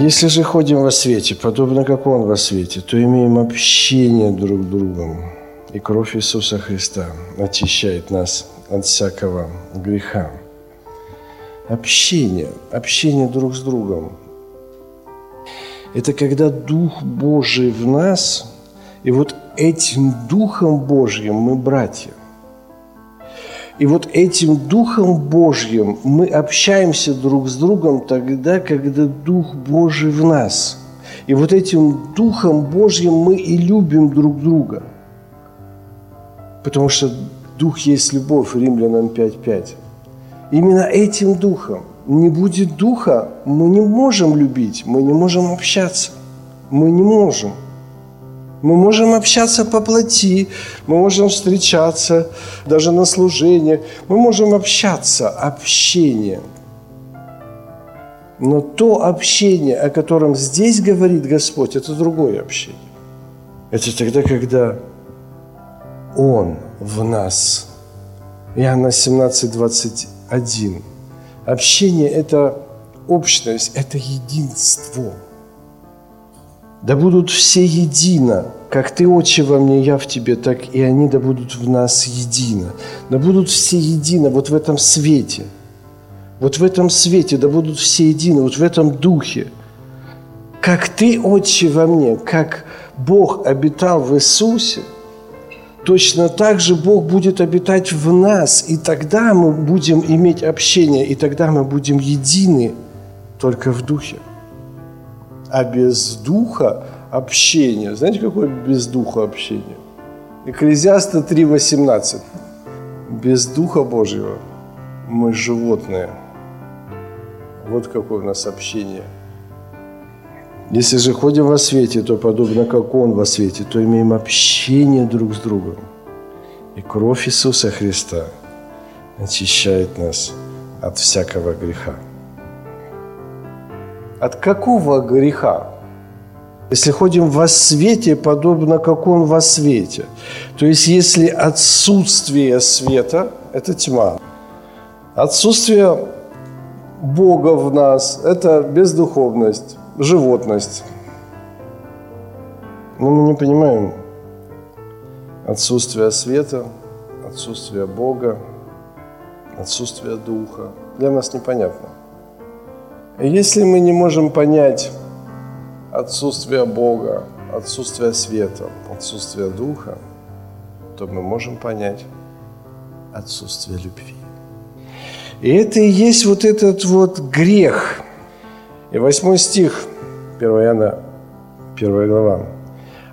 Если же ходим во свете, подобно как Он во свете, то имеем общение друг с другом. И кровь Иисуса Христа очищает нас от всякого греха. Общение, общение друг с другом. Это когда Дух Божий в нас, и вот этим Духом Божьим мы братья. И вот этим Духом Божьим мы общаемся друг с другом тогда, когда Дух Божий в нас. И вот этим Духом Божьим мы и любим друг друга. Потому что Дух есть любовь, Римлянам 5.5. Именно этим Духом. Не будет Духа, мы не можем любить, мы не можем общаться. Мы не можем. Мы можем общаться по плоти, мы можем встречаться даже на служение, мы можем общаться, общение. Но то общение, о котором здесь говорит Господь, это другое общение. Это тогда, когда Он в нас. Иоанна 17, 21. Общение – это общность, это единство – да будут все едино, как Ты, Отче, во мне, я в Тебе, так и они да будут в нас едино. Да будут все едино вот в этом свете. Вот в этом свете, да будут все едины, вот в этом духе. Как Ты, Отче, во мне, как Бог обитал в Иисусе, точно так же Бог будет обитать в нас, и тогда мы будем иметь общение, и тогда мы будем едины только в духе а без духа общения. Знаете, какое без духа общение? Экклезиаста 3.18. Без духа Божьего мы животные. Вот какое у нас общение. Если же ходим во свете, то подобно как Он во свете, то имеем общение друг с другом. И кровь Иисуса Христа очищает нас от всякого греха. От какого греха? Если ходим во свете, подобно как Он во свете. То есть, если отсутствие света – это тьма. Отсутствие Бога в нас – это бездуховность, животность. Но мы не понимаем отсутствие света, отсутствие Бога, отсутствие Духа. Для нас непонятно. Если мы не можем понять отсутствие Бога, отсутствие света, отсутствие Духа, то мы можем понять отсутствие любви. И это и есть вот этот вот грех. И восьмой стих, 1 Иоанна, 1 глава.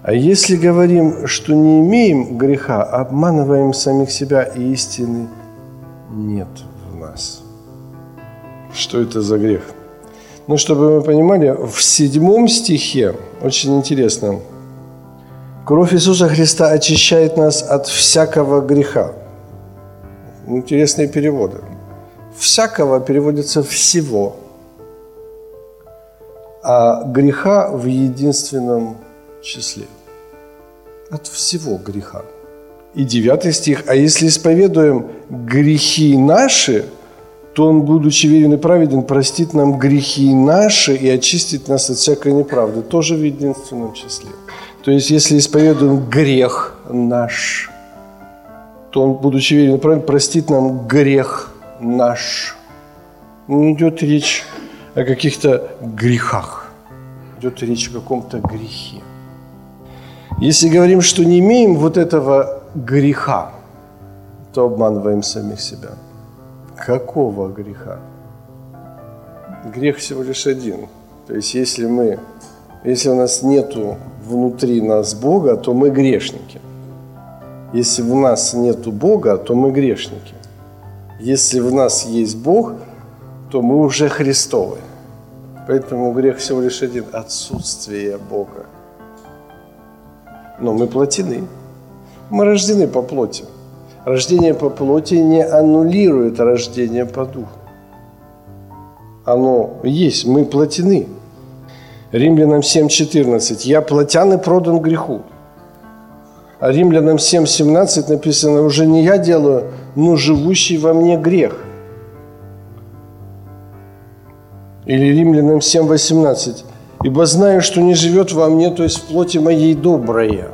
А если говорим, что не имеем греха, обманываем самих себя, и истины нет в нас. Что это за грех? Ну, чтобы вы понимали, в седьмом стихе, очень интересно, кровь Иисуса Христа очищает нас от всякого греха. Интересные переводы. Всякого переводится всего, а греха в единственном числе. От всего греха. И девятый стих. А если исповедуем грехи наши – то Он, будучи верен и праведен, простит нам грехи наши и очистит нас от всякой неправды, тоже в единственном числе. То есть, если исповедуем грех наш, то Он, будучи верен и праведен, простит нам грех наш. Не идет речь о каких-то грехах, идет речь о каком-то грехе. Если говорим, что не имеем вот этого греха, то обманываем самих себя – Какого греха? Грех всего лишь один. То есть если мы, если у нас нету внутри нас Бога, то мы грешники. Если в нас нету Бога, то мы грешники. Если в нас есть Бог, то мы уже Христовы. Поэтому грех всего лишь один – отсутствие Бога. Но мы плотины. Мы рождены по плоти. Рождение по плоти не аннулирует рождение по духу. Оно есть, мы плотины. Римлянам 7.14. «Я плотян и продан греху». А Римлянам 7.17 написано, «Уже не я делаю, но живущий во мне грех». Или Римлянам 7.18. «Ибо знаю, что не живет во мне, то есть в плоти моей доброе».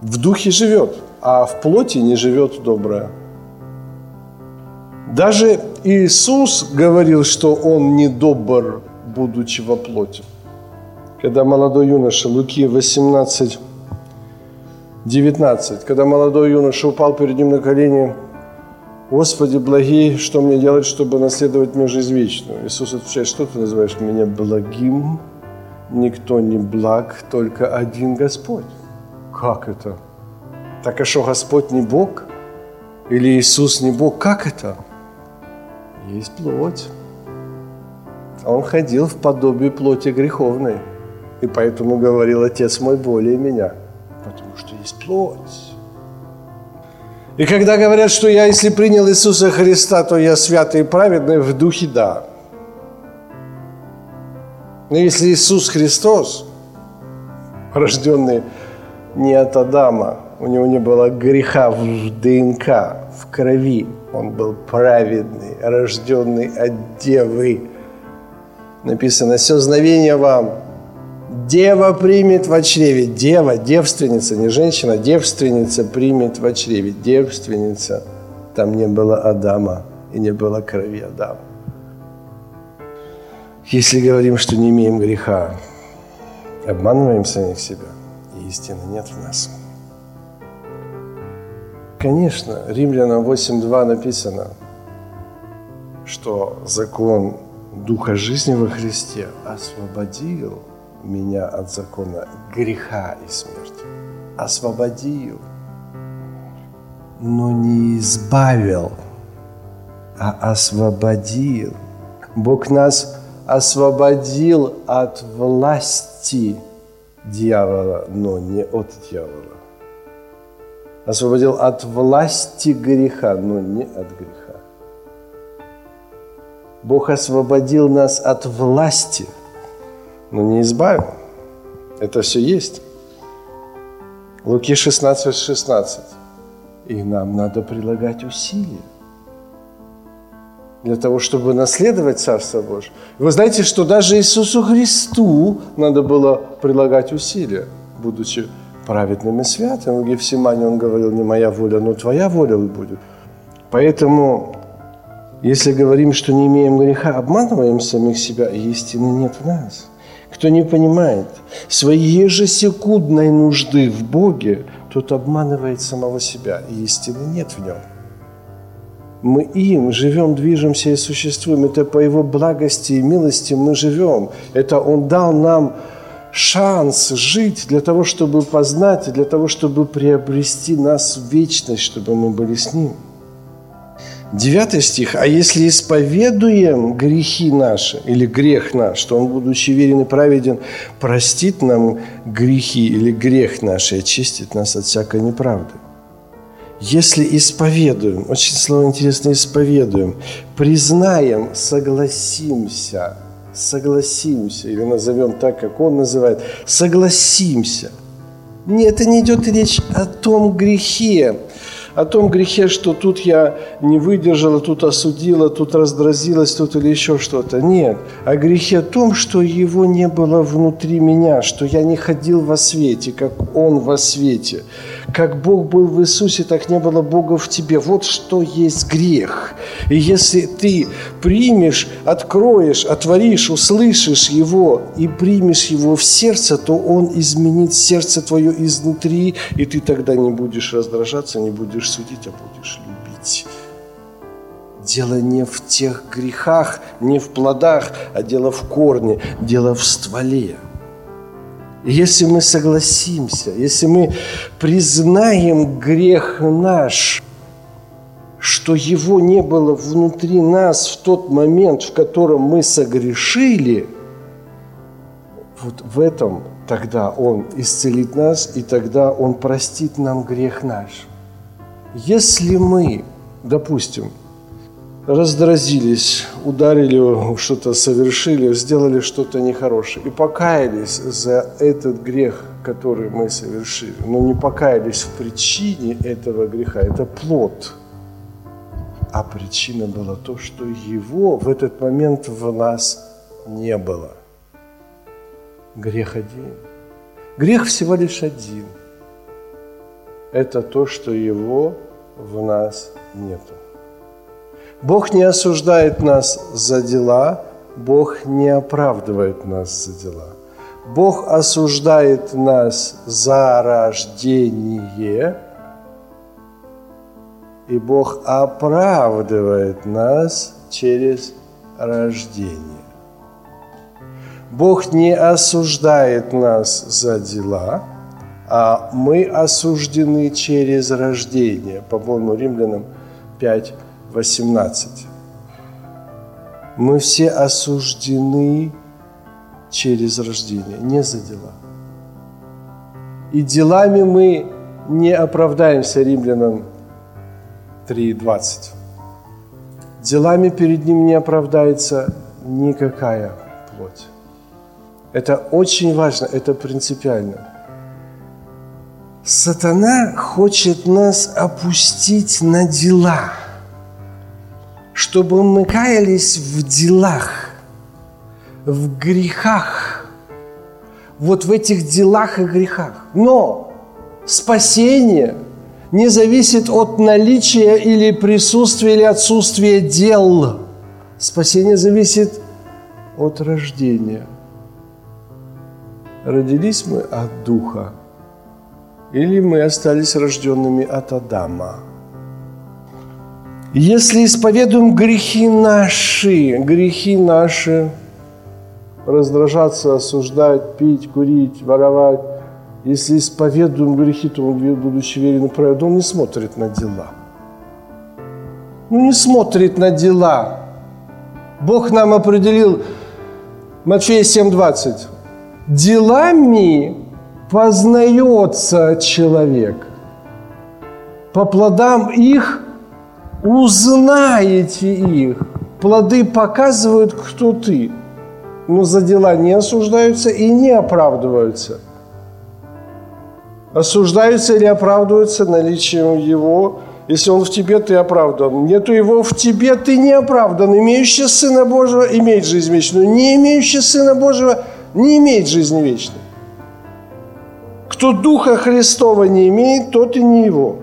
В духе живет, а в плоти не живет доброе. Даже Иисус говорил, что Он не добр, будучи во плоти. Когда молодой юноша, Луки 18, 19, когда молодой юноша упал перед ним на колени, «Господи, благий, что мне делать, чтобы наследовать мне жизнь вечную?» Иисус отвечает, что ты называешь меня благим? Никто не благ, только один Господь. Как это? Так а что, Господь не Бог? Или Иисус не Бог? Как это? Есть плоть. Он ходил в подобие плоти греховной. И поэтому говорил, Отец мой более меня. Потому что есть плоть. И когда говорят, что я, если принял Иисуса Христа, то я святый и праведный, в духе да. Но если Иисус Христос, рожденный не от Адама, у него не было греха в ДНК, в крови, он был праведный, рожденный от Девы. Написано, все знамение вам, Дева примет в чреве. Дева, девственница, не женщина, девственница примет в чреве. Девственница. Там не было Адама и не было крови Адама. Если говорим, что не имеем греха, обманываем самих себя, истины нет в нас. Конечно, Римлянам 8.2 написано, что закон Духа жизни во Христе освободил меня от закона греха и смерти. Освободил, но не избавил, а освободил. Бог нас освободил от власти дьявола, но не от дьявола. Освободил от власти греха, но не от греха. Бог освободил нас от власти – но не избавил. Это все есть. Луки 16, 16. И нам надо прилагать усилия для того, чтобы наследовать Царство Божие. Вы знаете, что даже Иисусу Христу надо было прилагать усилия, будучи праведным и святым. В Гефсимане он говорил, не моя воля, но твоя воля будет. Поэтому, если говорим, что не имеем греха, обманываем самих себя, истины нет в нас – кто не понимает своей ежесекундной нужды в Боге, тот обманывает самого себя, и истины нет в нем. Мы им живем, движемся и существуем. Это по Его благости и милости мы живем. Это Он дал нам шанс жить для того, чтобы познать, для того, чтобы приобрести нас в вечность, чтобы мы были с Ним. Девятый стих. «А если исповедуем грехи наши, или грех наш, что Он, будучи верен и праведен, простит нам грехи или грех наш и очистит нас от всякой неправды». Если исповедуем, очень слово интересно, исповедуем, признаем, согласимся, согласимся, или назовем так, как он называет, согласимся. Нет, это не идет речь о том грехе, о том грехе, что тут я не выдержала, тут осудила, тут раздразилась, тут или еще что-то. Нет. О грехе том, что его не было внутри меня, что я не ходил во свете, как он во свете. Как Бог был в Иисусе, так не было Бога в тебе. Вот что есть грех. И если ты примешь, откроешь, отворишь, услышишь Его и примешь Его в сердце, то Он изменит сердце твое изнутри, и ты тогда не будешь раздражаться, не будешь судить, а будешь любить. Дело не в тех грехах, не в плодах, а дело в корне, дело в стволе. Если мы согласимся, если мы признаем грех наш, что его не было внутри нас в тот момент, в котором мы согрешили, вот в этом тогда Он исцелит нас, и тогда Он простит нам грех наш. Если мы, допустим, раздразились, ударили, что-то совершили, сделали что-то нехорошее и покаялись за этот грех, который мы совершили, но не покаялись в причине этого греха, это плод. А причина была то, что его в этот момент в нас не было. Грех один. Грех всего лишь один. Это то, что его в нас нету. Бог не осуждает нас за дела, Бог не оправдывает нас за дела. Бог осуждает нас за рождение, и Бог оправдывает нас через рождение. Бог не осуждает нас за дела, мы осуждены через рождение. По-моему, Римлянам 5, 18. Мы все осуждены через рождение, не за дела. И делами мы не оправдаемся римлянам 3.20. Делами перед ним не оправдается никакая плоть. Это очень важно, это принципиально. Сатана хочет нас опустить на дела – чтобы мы каялись в делах, в грехах, вот в этих делах и грехах. Но спасение не зависит от наличия или присутствия или отсутствия дел. Спасение зависит от рождения. Родились мы от Духа, или мы остались рожденными от Адама – если исповедуем грехи наши, грехи наши, раздражаться, осуждать, пить, курить, воровать, если исповедуем грехи, то он, будучи верен и праведен, он не смотрит на дела. Ну, не смотрит на дела. Бог нам определил, Матфея 7,20, делами познается человек. По плодам их узнаете их. Плоды показывают, кто ты. Но за дела не осуждаются и не оправдываются. Осуждаются или оправдываются наличием его. Если он в тебе, ты оправдан. Нету его в тебе, ты не оправдан. Имеющий Сына Божьего имеет жизнь вечную. Не имеющий Сына Божьего не имеет жизни вечной. Кто Духа Христова не имеет, тот и не его.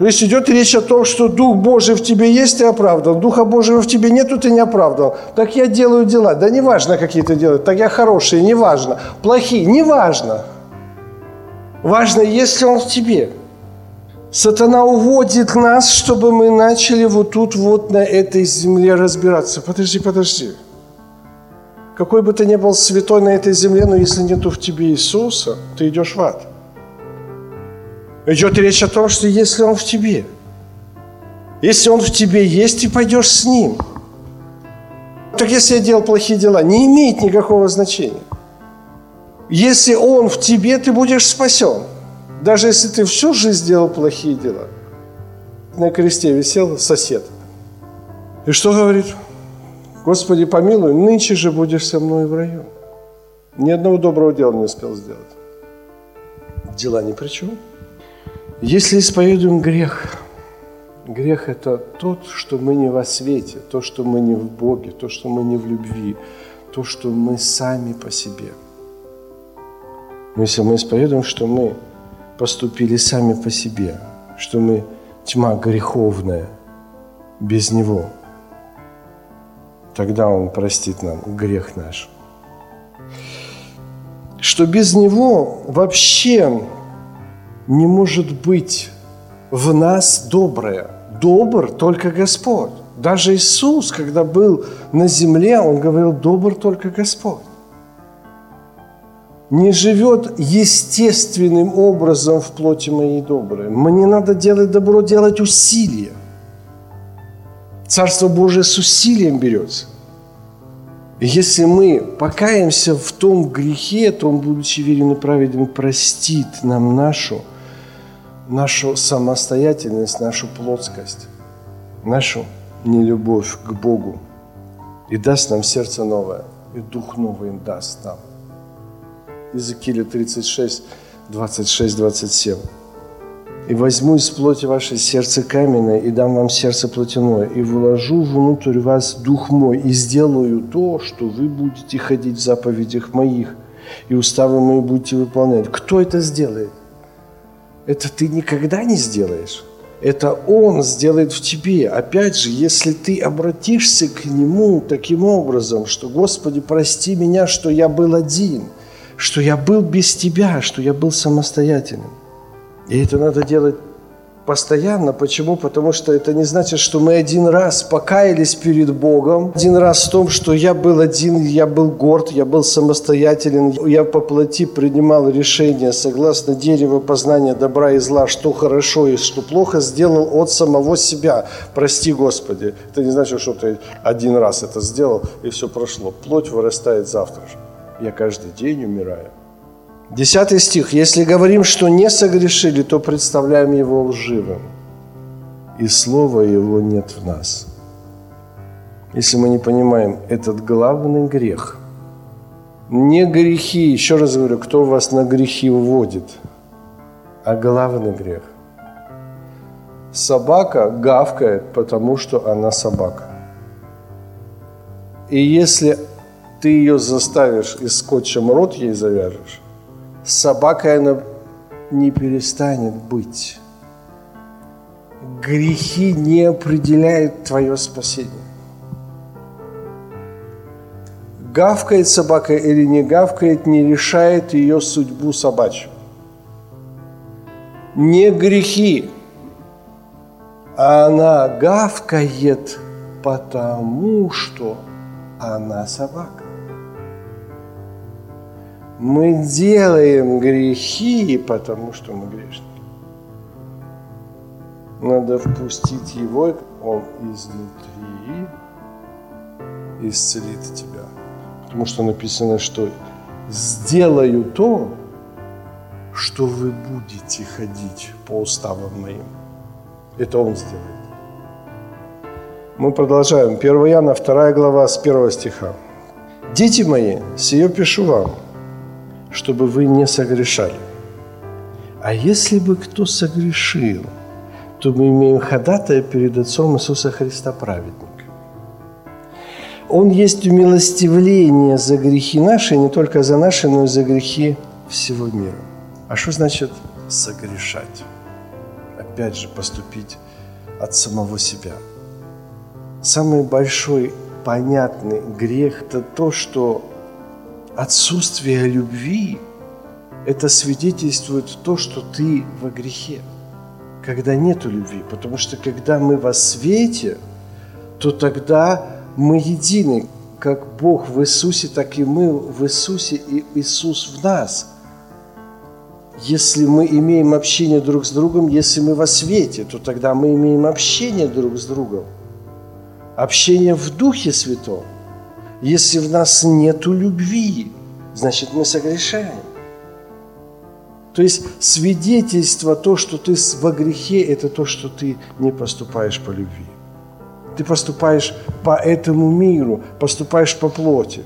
То есть идет речь о том, что Дух Божий в тебе есть, ты оправдан. Духа Божьего в тебе нету, ты не оправдан. Так я делаю дела. Да неважно, какие ты делаешь. Так я хорошие, неважно. Плохие, неважно. Важно, если Он в тебе. Сатана уводит нас, чтобы мы начали вот тут вот на этой земле разбираться. Подожди, подожди. Какой бы ты ни был святой на этой земле, но если нету в тебе Иисуса, ты идешь в ад. Идет речь о том, что если Он в тебе, если Он в тебе есть, ты пойдешь с Ним. Так если я делал плохие дела, не имеет никакого значения. Если Он в тебе, ты будешь спасен. Даже если ты всю жизнь делал плохие дела. На кресте висел сосед. И что говорит? Господи, помилуй, нынче же будешь со мной в раю. Ни одного доброго дела не успел сделать. Дела ни при чем. Если исповедуем грех, грех – это тот, что мы не во свете, то, что мы не в Боге, то, что мы не в любви, то, что мы сами по себе. Но если мы исповедуем, что мы поступили сами по себе, что мы тьма греховная без Него, тогда Он простит нам грех наш. Что без Него вообще не может быть в нас доброе. Добр только Господь. Даже Иисус, когда был на земле, Он говорил, добр только Господь. Не живет естественным образом в плоти моей доброй. Мне надо делать добро, делать усилия. Царство Божие с усилием берется. Если мы покаемся в том грехе, то Он, будучи верен и праведен, простит нам нашу, нашу самостоятельность, нашу плотскость, нашу нелюбовь к Богу и даст нам сердце новое, и дух новый даст нам. Иезекииля 36, 26, 27 и возьму из плоти ваше сердце каменное, и дам вам сердце плотяное, и вложу внутрь вас дух мой, и сделаю то, что вы будете ходить в заповедях моих, и уставы мои будете выполнять. Кто это сделает? Это ты никогда не сделаешь. Это Он сделает в тебе. Опять же, если ты обратишься к Нему таким образом, что «Господи, прости меня, что я был один, что я был без Тебя, что я был самостоятельным». И это надо делать постоянно. Почему? Потому что это не значит, что мы один раз покаялись перед Богом, один раз в том, что я был один, я был горд, я был самостоятелен, я по плоти принимал решения согласно дереву познания добра и зла, что хорошо и что плохо, сделал от самого себя. Прости, Господи. Это не значит, что ты один раз это сделал, и все прошло. Плоть вырастает завтра же. Я каждый день умираю. Десятый стих. «Если говорим, что не согрешили, то представляем его лживым, и слова его нет в нас». Если мы не понимаем этот главный грех, не грехи, еще раз говорю, кто вас на грехи вводит, а главный грех. Собака гавкает, потому что она собака. И если ты ее заставишь и скотчем рот ей завяжешь, собакой она не перестанет быть. Грехи не определяют твое спасение. Гавкает собака или не гавкает, не решает ее судьбу собачью. Не грехи, а она гавкает, потому что она собака. Мы делаем грехи, потому что мы грешники. Надо впустить Его, Он изнутри исцелит тебя. Потому что написано, что сделаю то, что вы будете ходить по уставам моим. Это Он сделает. Мы продолжаем. 1 Яна, 2 глава, с 1 стиха. «Дети мои, сие пишу вам, чтобы вы не согрешали. А если бы кто согрешил, то мы имеем ходатая перед Отцом Иисуса Христа праведника. Он есть умилостивление за грехи наши, не только за наши, но и за грехи всего мира. А что значит согрешать? Опять же, поступить от самого себя. Самый большой понятный грех – это то, что отсутствие любви – это свидетельствует то, что ты во грехе, когда нет любви. Потому что когда мы во свете, то тогда мы едины. Как Бог в Иисусе, так и мы в Иисусе, и Иисус в нас. Если мы имеем общение друг с другом, если мы во свете, то тогда мы имеем общение друг с другом. Общение в Духе Святом – если в нас нет любви, значит мы согрешаем. То есть свидетельство, то, что ты во грехе, это то, что ты не поступаешь по любви. Ты поступаешь по этому миру, поступаешь по плоти.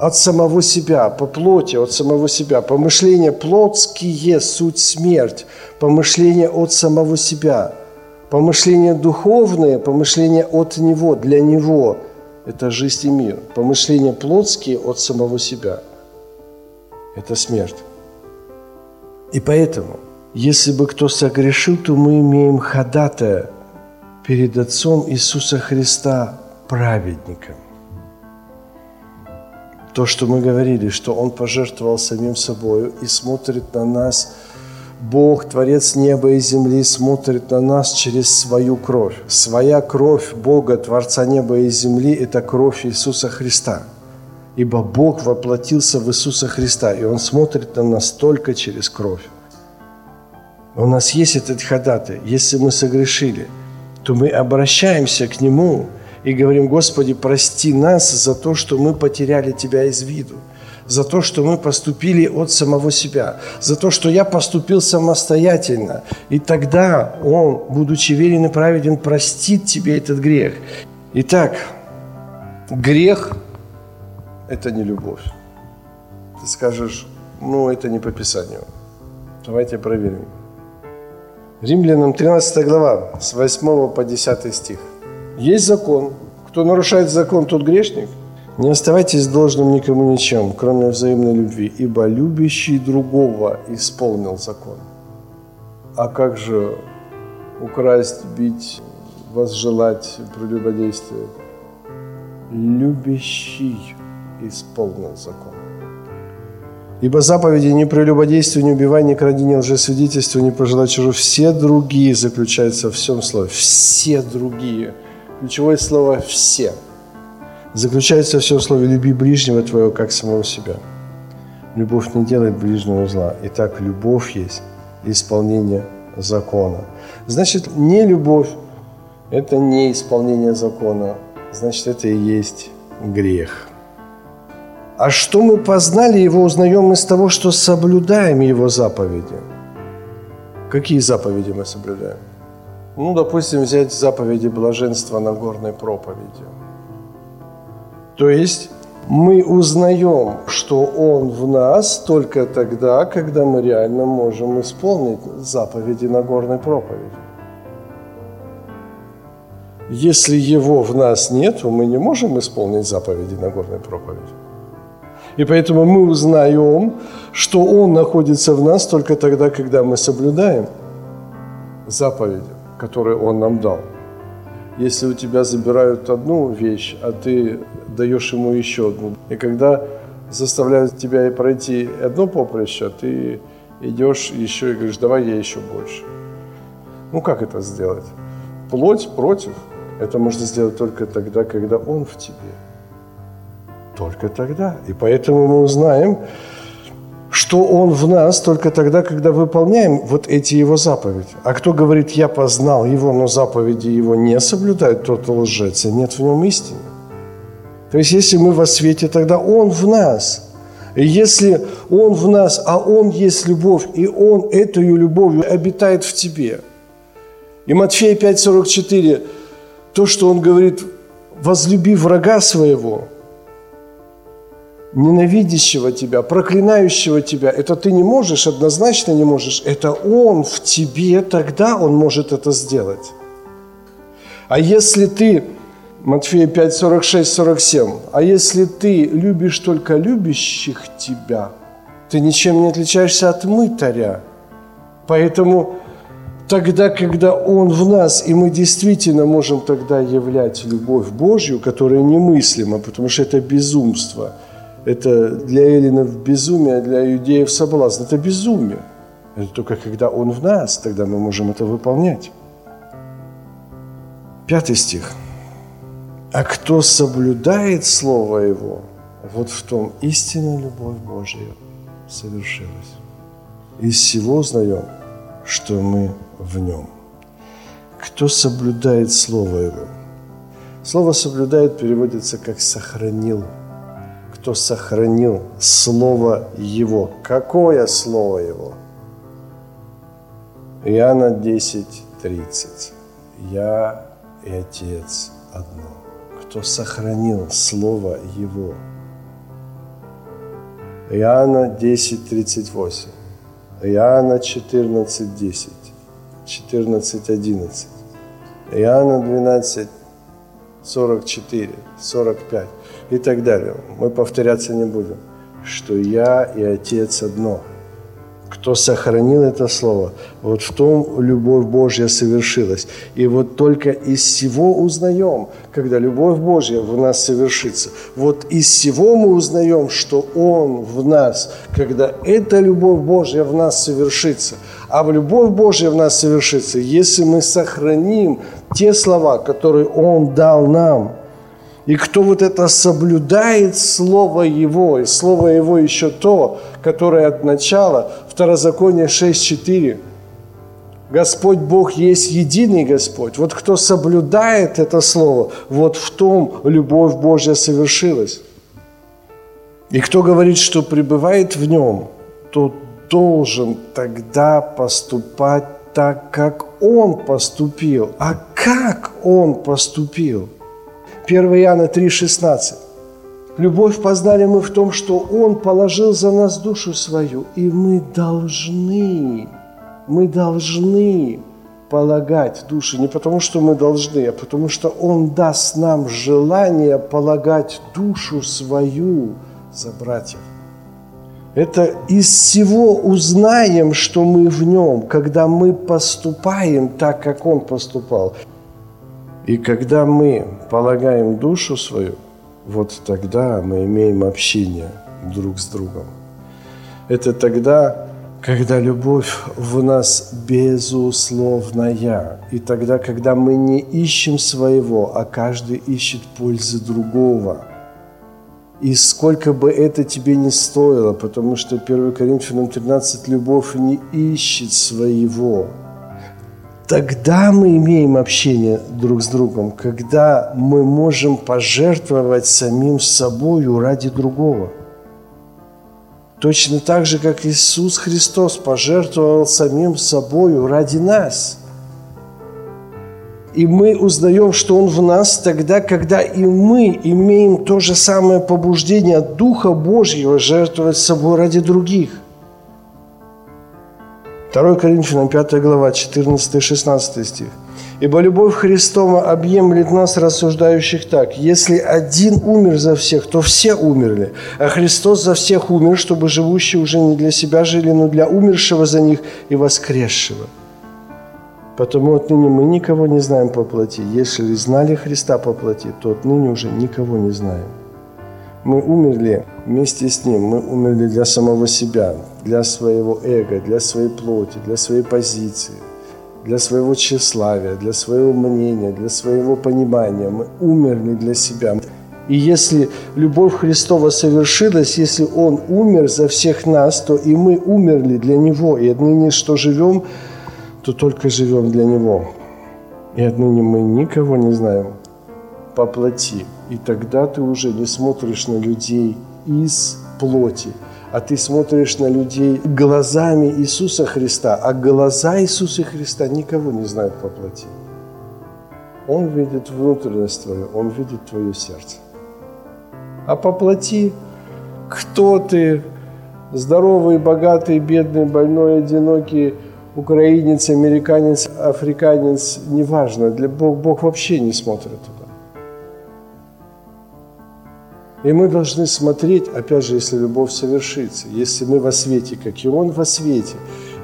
От самого себя, по плоти, от самого себя. Помышления плотские – суть смерть. Помышления от самого себя. Помышления духовные, помышления от Него, для Него – это жизнь и мир. Помышления плотские от самого себя – это смерть. И поэтому, если бы кто согрешил, то мы имеем ходатая перед Отцом Иисуса Христа праведником. То, что мы говорили, что Он пожертвовал самим собой и смотрит на нас – Бог, Творец неба и земли, смотрит на нас через свою кровь. Своя кровь Бога, Творца неба и земли – это кровь Иисуса Христа. Ибо Бог воплотился в Иисуса Христа, и Он смотрит на нас только через кровь. У нас есть этот ходатай. Если мы согрешили, то мы обращаемся к Нему, и говорим, Господи, прости нас за то, что мы потеряли Тебя из виду, за то, что мы поступили от самого себя, за то, что я поступил самостоятельно. И тогда Он, будучи верен и праведен, простит тебе этот грех. Итак, грех – это не любовь. Ты скажешь, ну, это не по Писанию. Давайте проверим. Римлянам 13 глава, с 8 по 10 стих. Есть закон. Кто нарушает закон, тот грешник. Не оставайтесь должным никому ничем, кроме взаимной любви, ибо любящий другого исполнил закон. А как же украсть, бить, возжелать прелюбодействие? Любящий исполнил закон. Ибо заповеди не прелюбодействуй, не убивай, не кради, не лжесвидетельствуй, не пожелай чужого. Все другие заключаются в всем слове. Все другие. Ключевое слово «все». Заключается в всем слове «люби ближнего твоего, как самого себя». Любовь не делает ближнего зла. Итак, любовь есть исполнение закона. Значит, не любовь – это не исполнение закона. Значит, это и есть грех. А что мы познали Его, узнаем из того, что соблюдаем Его заповеди. Какие заповеди мы соблюдаем? Ну, допустим, взять заповеди блаженства на горной проповеди. То есть мы узнаем, что Он в нас только тогда, когда мы реально можем исполнить заповеди на горной проповеди. Если Его в нас нет, мы не можем исполнить заповеди на горной проповеди. И поэтому мы узнаем, что Он находится в нас только тогда, когда мы соблюдаем заповеди, которые Он нам дал. Если у тебя забирают одну вещь, а ты даешь ему еще одну, и когда заставляют тебя и пройти одно поприще, ты идешь еще и говоришь, давай я еще больше. Ну как это сделать? Плоть против. Это можно сделать только тогда, когда Он в тебе. Только тогда. И поэтому мы узнаем, что Он в нас только тогда, когда выполняем вот эти Его заповеди. А кто говорит, я познал Его, но заповеди Его не соблюдают, тот лжец, и нет в нем истины. То есть, если мы во свете, тогда Он в нас. И если Он в нас, а Он есть любовь, и Он этой любовью обитает в тебе. И Матфея 5,44, то, что Он говорит, возлюби врага своего – ненавидящего тебя, проклинающего тебя, это ты не можешь, однозначно не можешь. Это Он в тебе, тогда Он может это сделать. А если ты, Матфея 5, 46, 47, а если ты любишь только любящих тебя, ты ничем не отличаешься от мытаря. Поэтому тогда, когда Он в нас, и мы действительно можем тогда являть любовь Божью, которая немыслима, потому что это безумство – это для эллинов безумие, а для иудеев соблазн. Это безумие. Это только когда Он в нас, тогда мы можем это выполнять. Пятый стих. «А кто соблюдает Слово Его, вот в том истинная любовь Божия совершилась. Из всего узнаем, что мы в Нем. Кто соблюдает Слово Его? Слово «соблюдает» переводится как «сохранил» кто сохранил Слово Его. Какое Слово Его? Иоанна 10, 30. Я и Отец одно. Кто сохранил Слово Его. Иоанна 10, 38. Иоанна 14, 10. 14, 11. Иоанна 12, 44, 45 и так далее. Мы повторяться не будем. Что я и Отец одно. Кто сохранил это слово, вот в том любовь Божья совершилась. И вот только из всего узнаем, когда любовь Божья в нас совершится. Вот из всего мы узнаем, что Он в нас, когда эта любовь Божья в нас совершится. А в любовь Божья в нас совершится, если мы сохраним те слова, которые Он дал нам – и кто вот это соблюдает Слово Его, и Слово Его еще то, которое от начала, Второзаконие 6.4, Господь Бог есть единый Господь. Вот кто соблюдает это слово, вот в том любовь Божья совершилась. И кто говорит, что пребывает в нем, тот должен тогда поступать так, как он поступил. А как он поступил? 1 Иоанна 3,16. Любовь познали мы в том, что Он положил за нас душу свою, и мы должны, мы должны полагать души не потому, что мы должны, а потому что Он даст нам желание полагать душу свою за братьев. Это из всего узнаем, что мы в нем, когда мы поступаем так, как он поступал. И когда мы полагаем душу свою, вот тогда мы имеем общение друг с другом. Это тогда, когда любовь в нас безусловная. И тогда, когда мы не ищем своего, а каждый ищет пользы другого – и сколько бы это тебе не стоило, потому что 1 Коринфянам 13 любовь не ищет своего. Тогда мы имеем общение друг с другом, когда мы можем пожертвовать самим собою ради другого. Точно так же, как Иисус Христос пожертвовал самим собою ради нас – и мы узнаем, что Он в нас тогда, когда и мы имеем то же самое побуждение Духа Божьего жертвовать собой ради других. 2 Коринфянам 5 глава, 14-16 стих. «Ибо любовь Христова объемлет нас, рассуждающих так. Если один умер за всех, то все умерли, а Христос за всех умер, чтобы живущие уже не для себя жили, но для умершего за них и воскресшего». Потому отныне мы никого не знаем по плоти. Если знали Христа по плоти, то отныне уже никого не знаем. Мы умерли вместе с Ним, мы умерли для самого себя, для своего эго, для своей плоти, для своей позиции, для своего тщеславия, для своего мнения, для своего понимания. Мы умерли для себя. И если любовь Христова совершилась, если Он умер за всех нас, то и мы умерли для Него. И отныне, что живем, то только живем для Него. И отныне мы никого не знаем по плоти. И тогда ты уже не смотришь на людей из плоти, а ты смотришь на людей глазами Иисуса Христа, а глаза Иисуса Христа никого не знают по плоти. Он видит внутренность твою, Он видит твое сердце. А по плоти кто ты, здоровый, богатый, бедный, больной, одинокий – украинец, американец, африканец, неважно, для Бог, Бог вообще не смотрит туда. И мы должны смотреть, опять же, если любовь совершится, если мы во свете, как и Он во свете,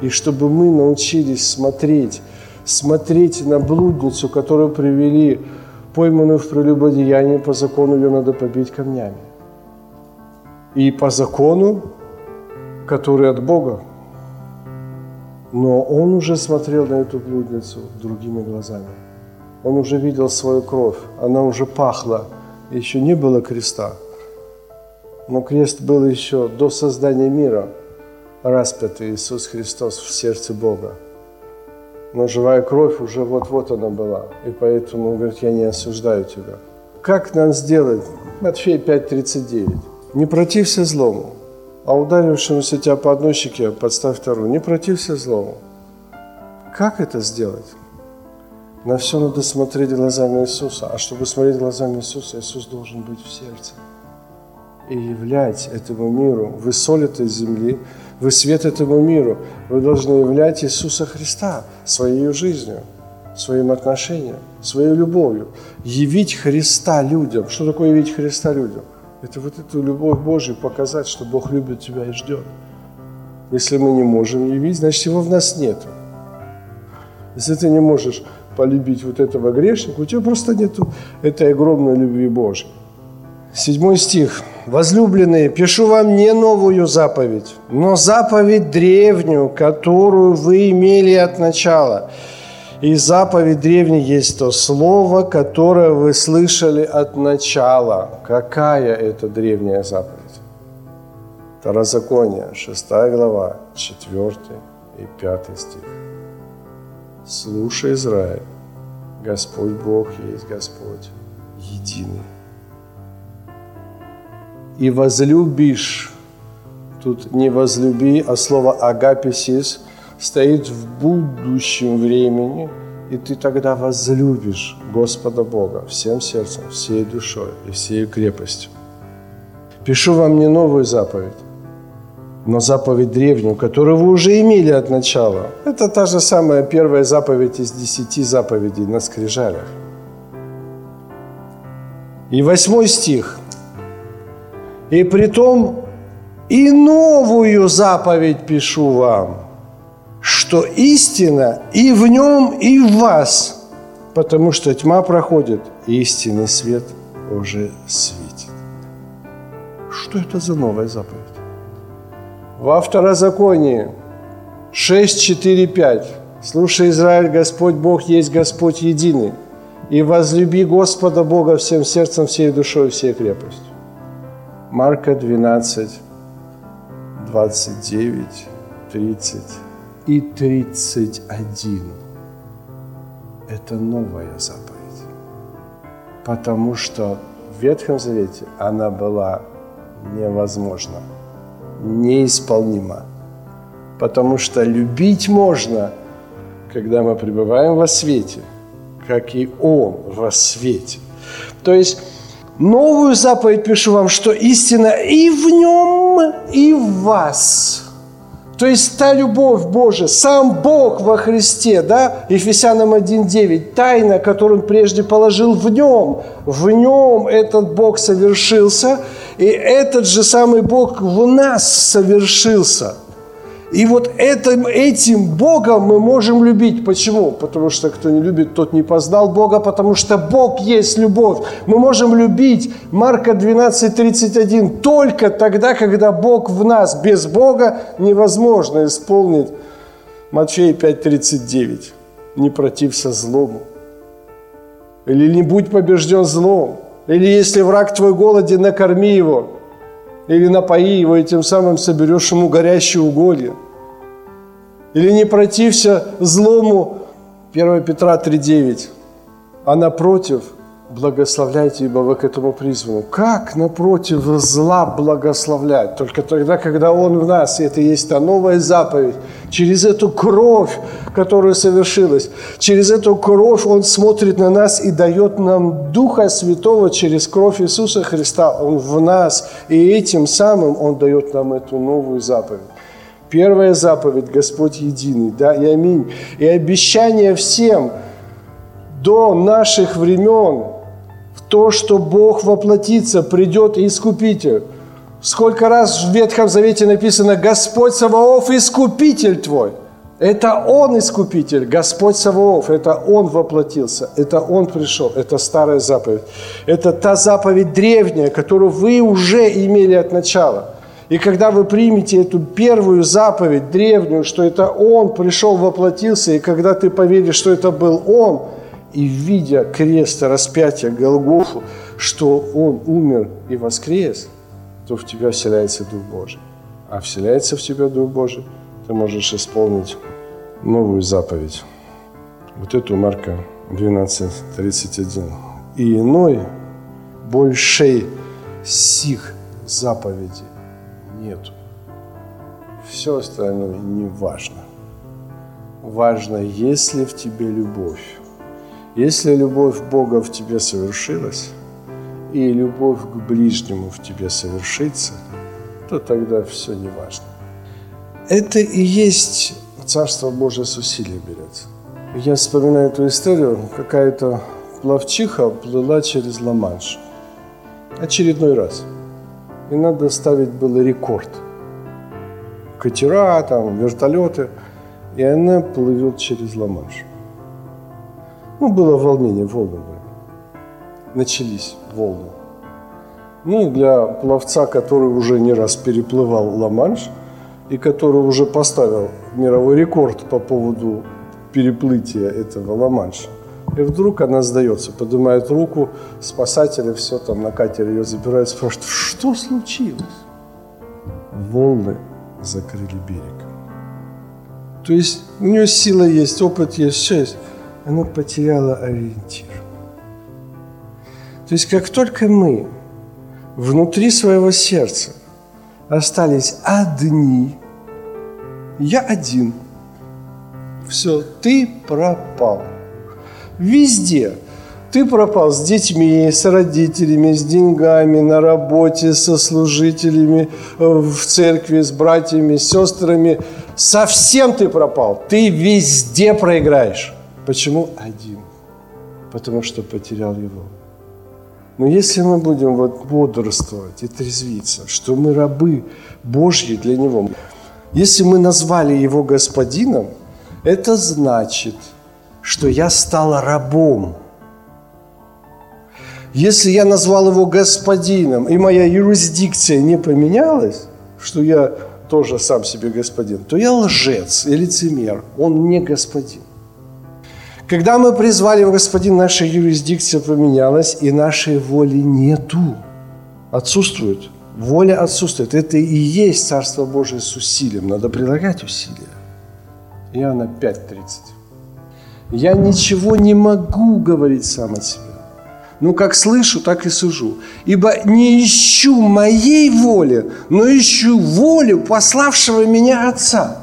и чтобы мы научились смотреть, смотреть на блудницу, которую привели пойманную в прелюбодеянии, по закону ее надо побить камнями. И по закону, который от Бога, но он уже смотрел на эту блудницу другими глазами. Он уже видел свою кровь, она уже пахла. Еще не было креста, но крест был еще до создания мира, распятый Иисус Христос в сердце Бога. Но живая кровь уже вот-вот она была. И поэтому он говорит, я не осуждаю тебя. Как нам сделать? Матфей 5.39. Не протився злому, а ударившемуся тебя по одной щеке подставь вторую. Не протився злому. Как это сделать? На все надо смотреть глазами Иисуса. А чтобы смотреть глазами Иисуса, Иисус должен быть в сердце. И являть этому миру. Вы соль этой земли, вы свет этому миру. Вы должны являть Иисуса Христа своей жизнью, своим отношением, своей любовью. Явить Христа людям. Что такое явить Христа людям? Это вот эту любовь Божию показать, что Бог любит тебя и ждет. Если мы не можем явить, значит его в нас нет. Если ты не можешь полюбить вот этого грешника, у тебя просто нет этой огромной любви Божьей. Седьмой стих. «Возлюбленные, пишу вам не новую заповедь, но заповедь древнюю, которую вы имели от начала. И заповедь древней есть то слово, которое вы слышали от начала. Какая это древняя заповедь? Второзаконие, 6 глава, 4 и 5 стих. Слушай, Израиль, Господь Бог есть Господь, единый. И возлюбишь, тут не возлюби, а слово агаписис стоит в будущем времени, и ты тогда возлюбишь Господа Бога всем сердцем, всей душой и всей крепостью. Пишу вам не новую заповедь, но заповедь древнюю, которую вы уже имели от начала. Это та же самая первая заповедь из десяти заповедей на скрижалях. И восьмой стих. «И притом и новую заповедь пишу вам, что истина и в нем, и в вас, потому что тьма проходит, и истинный свет уже светит». Что это за новая заповедь? Во второзаконии 6, 4, 5. «Слушай, Израиль, Господь Бог есть Господь единый, и возлюби Господа Бога всем сердцем, всей душой, всей крепостью». Марка 12, 29, 30 и 31. Это новая заповедь. Потому что в Ветхом Завете она была невозможна неисполнима. Потому что любить можно, когда мы пребываем во свете, как и Он во свете. То есть новую заповедь пишу вам, что истина и в нем, и в вас. То есть та любовь Божия, сам Бог во Христе, да, Ефесянам 1.9, тайна, которую Он прежде положил в нем, в нем этот Бог совершился – и этот же самый Бог в нас совершился. И вот этим, этим Богом мы можем любить. Почему? Потому что кто не любит, тот не познал Бога, потому что Бог есть любовь. Мы можем любить Марка 12:31 только тогда, когда Бог в нас. Без Бога невозможно исполнить Матфея 5:39. Не протився злому. Или не будь побежден злом. Или если враг твой голоден, накорми его. Или напои его, и тем самым соберешь ему горящие уголья. Или не протився злому, 1 Петра 3,9. А напротив – благословляйте, ибо вы к этому призваны. Как напротив зла благословлять? Только тогда, когда Он в нас, и это есть та новая заповедь. Через эту кровь, которая совершилась, через эту кровь Он смотрит на нас и дает нам Духа Святого через кровь Иисуса Христа. Он в нас, и этим самым Он дает нам эту новую заповедь. Первая заповедь – Господь единый, да, и аминь. И обещание всем до наших времен – то, что Бог воплотится, придет Искупитель. Сколько раз в Ветхом Завете написано «Господь Саваоф, Искупитель твой». Это Он Искупитель, Господь Саваоф, это Он воплотился, это Он пришел, это старая заповедь. Это та заповедь древняя, которую вы уже имели от начала. И когда вы примете эту первую заповедь древнюю, что это Он пришел, воплотился, и когда ты поверишь, что это был Он – и видя крест распятия Голгофу, что Он умер и воскрес, то в тебя вселяется Дух Божий. А вселяется в тебя Дух Божий, ты можешь исполнить новую заповедь. Вот эту Марка 12.31. И иной, большей сих заповеди нету. Все остальное не важно. Важно, есть ли в тебе любовь. Если любовь Бога в тебе совершилась, и любовь к ближнему в тебе совершится, то тогда все не важно. Это и есть Царство Божие с усилия берется. Я вспоминаю эту историю, какая-то плавчиха плыла через Ла-Манш. Очередной раз. И надо ставить было рекорд. Катера, там, вертолеты. И она плывет через Ла-Манш. Ну, было волнение, волны были. Начались волны. Ну, для пловца, который уже не раз переплывал Ла-Манш, и который уже поставил мировой рекорд по поводу переплытия этого Ла-Манша. И вдруг она сдается, поднимает руку, спасатели все там на катере ее забирают, спрашивают, что случилось? Волны закрыли берег. То есть у нее сила есть, опыт есть, все есть. Она потеряла ориентир. То есть как только мы внутри своего сердца остались одни, я один, все, ты пропал. Везде – ты пропал с детьми, с родителями, с деньгами, на работе, со служителями, в церкви, с братьями, с сестрами. Совсем ты пропал. Ты везде проиграешь. Почему один? Потому что потерял его. Но если мы будем вот бодрствовать и трезвиться, что мы рабы Божьи для Него, если мы назвали Его Господином, это значит, что я стал рабом – если я назвал его господином, и моя юрисдикция не поменялась, что я тоже сам себе господин, то я лжец и лицемер. Он не господин. Когда мы призвали его господин, наша юрисдикция поменялась, и нашей воли нету. Отсутствует. Воля отсутствует. Это и есть Царство Божие с усилием. Надо прилагать усилия. Иоанна 5.30. Я ничего не могу говорить сам от себя. Ну, как слышу, так и сужу. Ибо не ищу моей воли, но ищу волю пославшего меня Отца.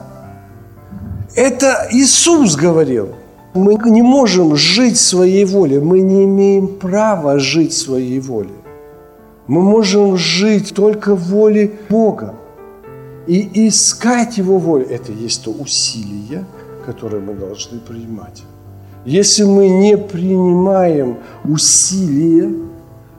Это Иисус говорил. Мы не можем жить своей волей, мы не имеем права жить своей волей. Мы можем жить только в воле Бога. И искать Его волю – это есть то усилие, которое мы должны принимать. Если мы не принимаем усилия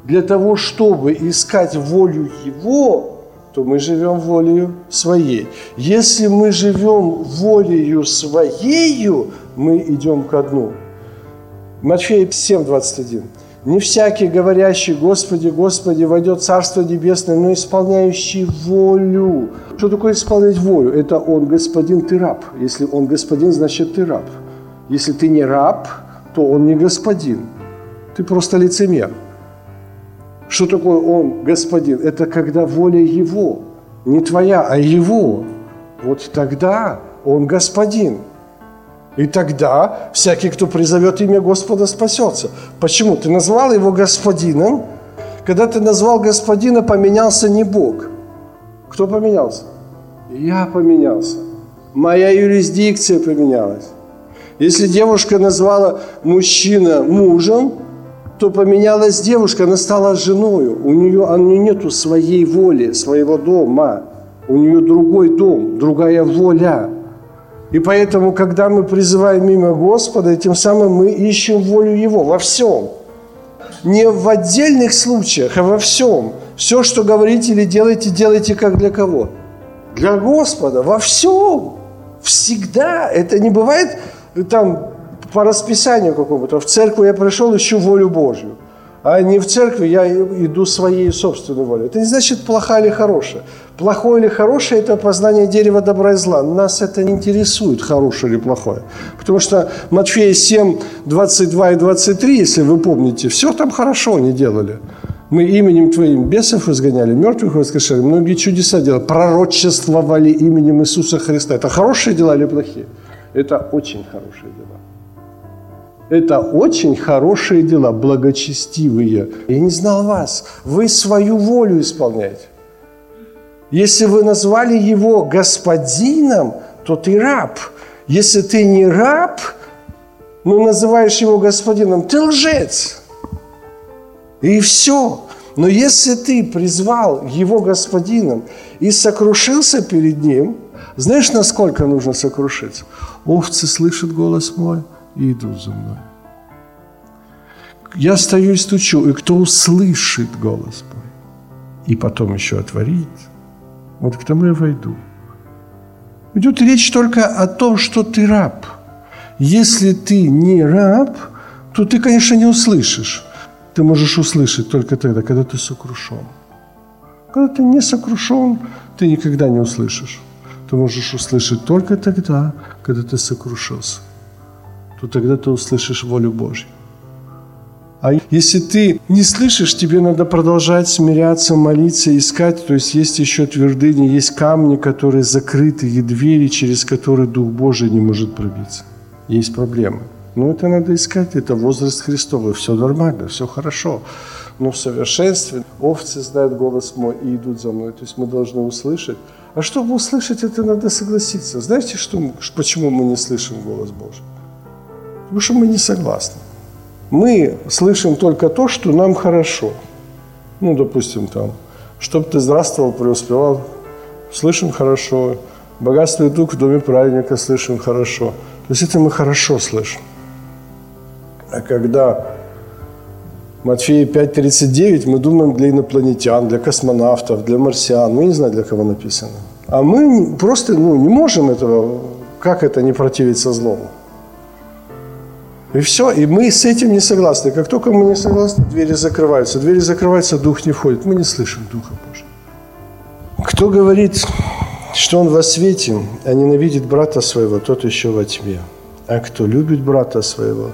для того, чтобы искать волю Его, то мы живем волею своей. Если мы живем волею своею, мы идем ко дну. Матфея 7, 21. Не всякий, говорящий «Господи, Господи, войдет Царство Небесное», но исполняющий волю. Что такое исполнять волю? Это Он господин, ты раб. Если Он господин, значит ты раб. Если ты не раб, то он не господин. Ты просто лицемер. Что такое он господин? Это когда воля его, не твоя, а его. Вот тогда он господин. И тогда всякий, кто призовет имя Господа, спасется. Почему? Ты назвал его господином. Когда ты назвал господина, поменялся не Бог. Кто поменялся? Я поменялся. Моя юрисдикция поменялась. Если девушка назвала мужчина мужем, то поменялась девушка, она стала женою. У нее, у нее нету своей воли, своего дома. У нее другой дом, другая воля. И поэтому, когда мы призываем имя Господа, тем самым мы ищем волю Его во всем. Не в отдельных случаях, а во всем. Все, что говорите или делаете, делайте как для кого? Для Господа, во всем. Всегда. Это не бывает там по расписанию какому-то. В церковь я пришел, ищу волю Божью. А не в церкви я иду своей собственной волей. Это не значит плохая или хорошая. Плохое или хорошее – это познание дерева добра и зла. Нас это не интересует, хорошее или плохое. Потому что Матфея 7, 22 и 23, если вы помните, все там хорошо они делали. Мы именем Твоим бесов изгоняли, мертвых воскрешали, многие чудеса делали, пророчествовали именем Иисуса Христа. Это хорошие дела или плохие? Это очень хорошие дела. Это очень хорошие дела, благочестивые. Я не знал вас. Вы свою волю исполняете. Если вы назвали его господином, то ты раб. Если ты не раб, но называешь его господином, ты лжец. И все. Но если ты призвал его господином и сокрушился перед ним, знаешь, насколько нужно сокрушиться? Овцы слышат голос мой и идут за мной. Я стою и стучу, и кто услышит голос мой, и потом еще отворит, вот к тому я войду. Идет речь только о том, что ты раб. Если ты не раб, то ты, конечно, не услышишь. Ты можешь услышать только тогда, когда ты сокрушен. Когда ты не сокрушен, ты никогда не услышишь ты можешь услышать только тогда, когда ты сокрушился. То тогда ты услышишь волю Божью. А если ты не слышишь, тебе надо продолжать смиряться, молиться, искать. То есть есть еще твердыни, есть камни, которые закрыты, и двери, через которые Дух Божий не может пробиться. Есть проблемы. Но это надо искать, это возраст Христовый. Все нормально, все хорошо. Но в совершенстве овцы знают голос мой и идут за мной. То есть мы должны услышать. А чтобы услышать, это надо согласиться. Знаете, что, почему мы не слышим голос Божий? Потому что мы не согласны. Мы слышим только то, что нам хорошо. Ну, допустим, там, чтобы ты здравствовал, преуспевал, слышим хорошо. Богатство и дух в доме праведника слышим хорошо. То есть это мы хорошо слышим. А когда Матфея 5.39 мы думаем для инопланетян, для космонавтов, для марсиан. Мы не знаем, для кого написано. А мы просто ну, не можем этого, как это не противиться злому. И все, и мы с этим не согласны. Как только мы не согласны, двери закрываются. Двери закрываются, дух не входит. Мы не слышим Духа Божьего. Кто говорит, что он во свете, а ненавидит брата своего, тот еще во тьме. А кто любит брата своего,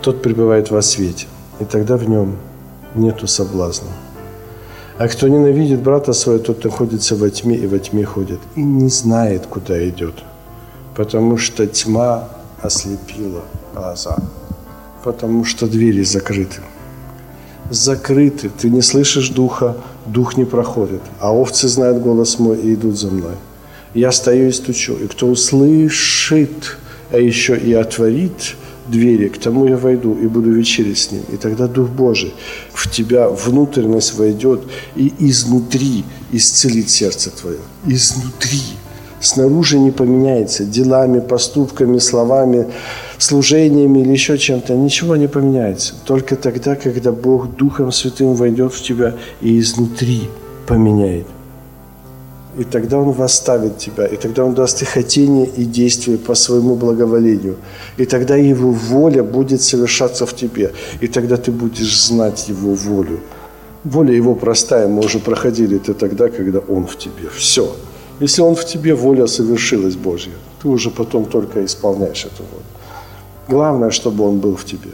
тот пребывает во свете, и тогда в нем нету соблазна. А кто ненавидит брата своего, тот находится во тьме и во тьме ходит, и не знает, куда идет, потому что тьма ослепила глаза, потому что двери закрыты. Закрыты, ты не слышишь духа, дух не проходит, а овцы знают голос мой и идут за мной. Я стою и стучу, и кто услышит, а еще и отворит двери, к тому я войду и буду вечерить с ним. И тогда Дух Божий в тебя внутренность войдет и изнутри исцелит сердце твое. Изнутри. Снаружи не поменяется делами, поступками, словами, служениями или еще чем-то. Ничего не поменяется. Только тогда, когда Бог Духом Святым войдет в тебя и изнутри поменяет. И тогда Он восставит тебя, и тогда Он даст и хотение, и действие по своему благоволению. И тогда Его воля будет совершаться в тебе, и тогда ты будешь знать Его волю. Воля Его простая, мы уже проходили это тогда, когда Он в тебе. Все. Если Он в тебе, воля совершилась Божья. Ты уже потом только исполняешь эту волю. Главное, чтобы Он был в тебе.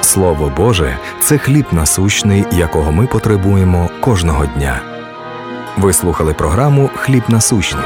Слово Боже це хліб насущний, якого ми потребуємо кожного дня. Ви слухали програму Хліб насущний.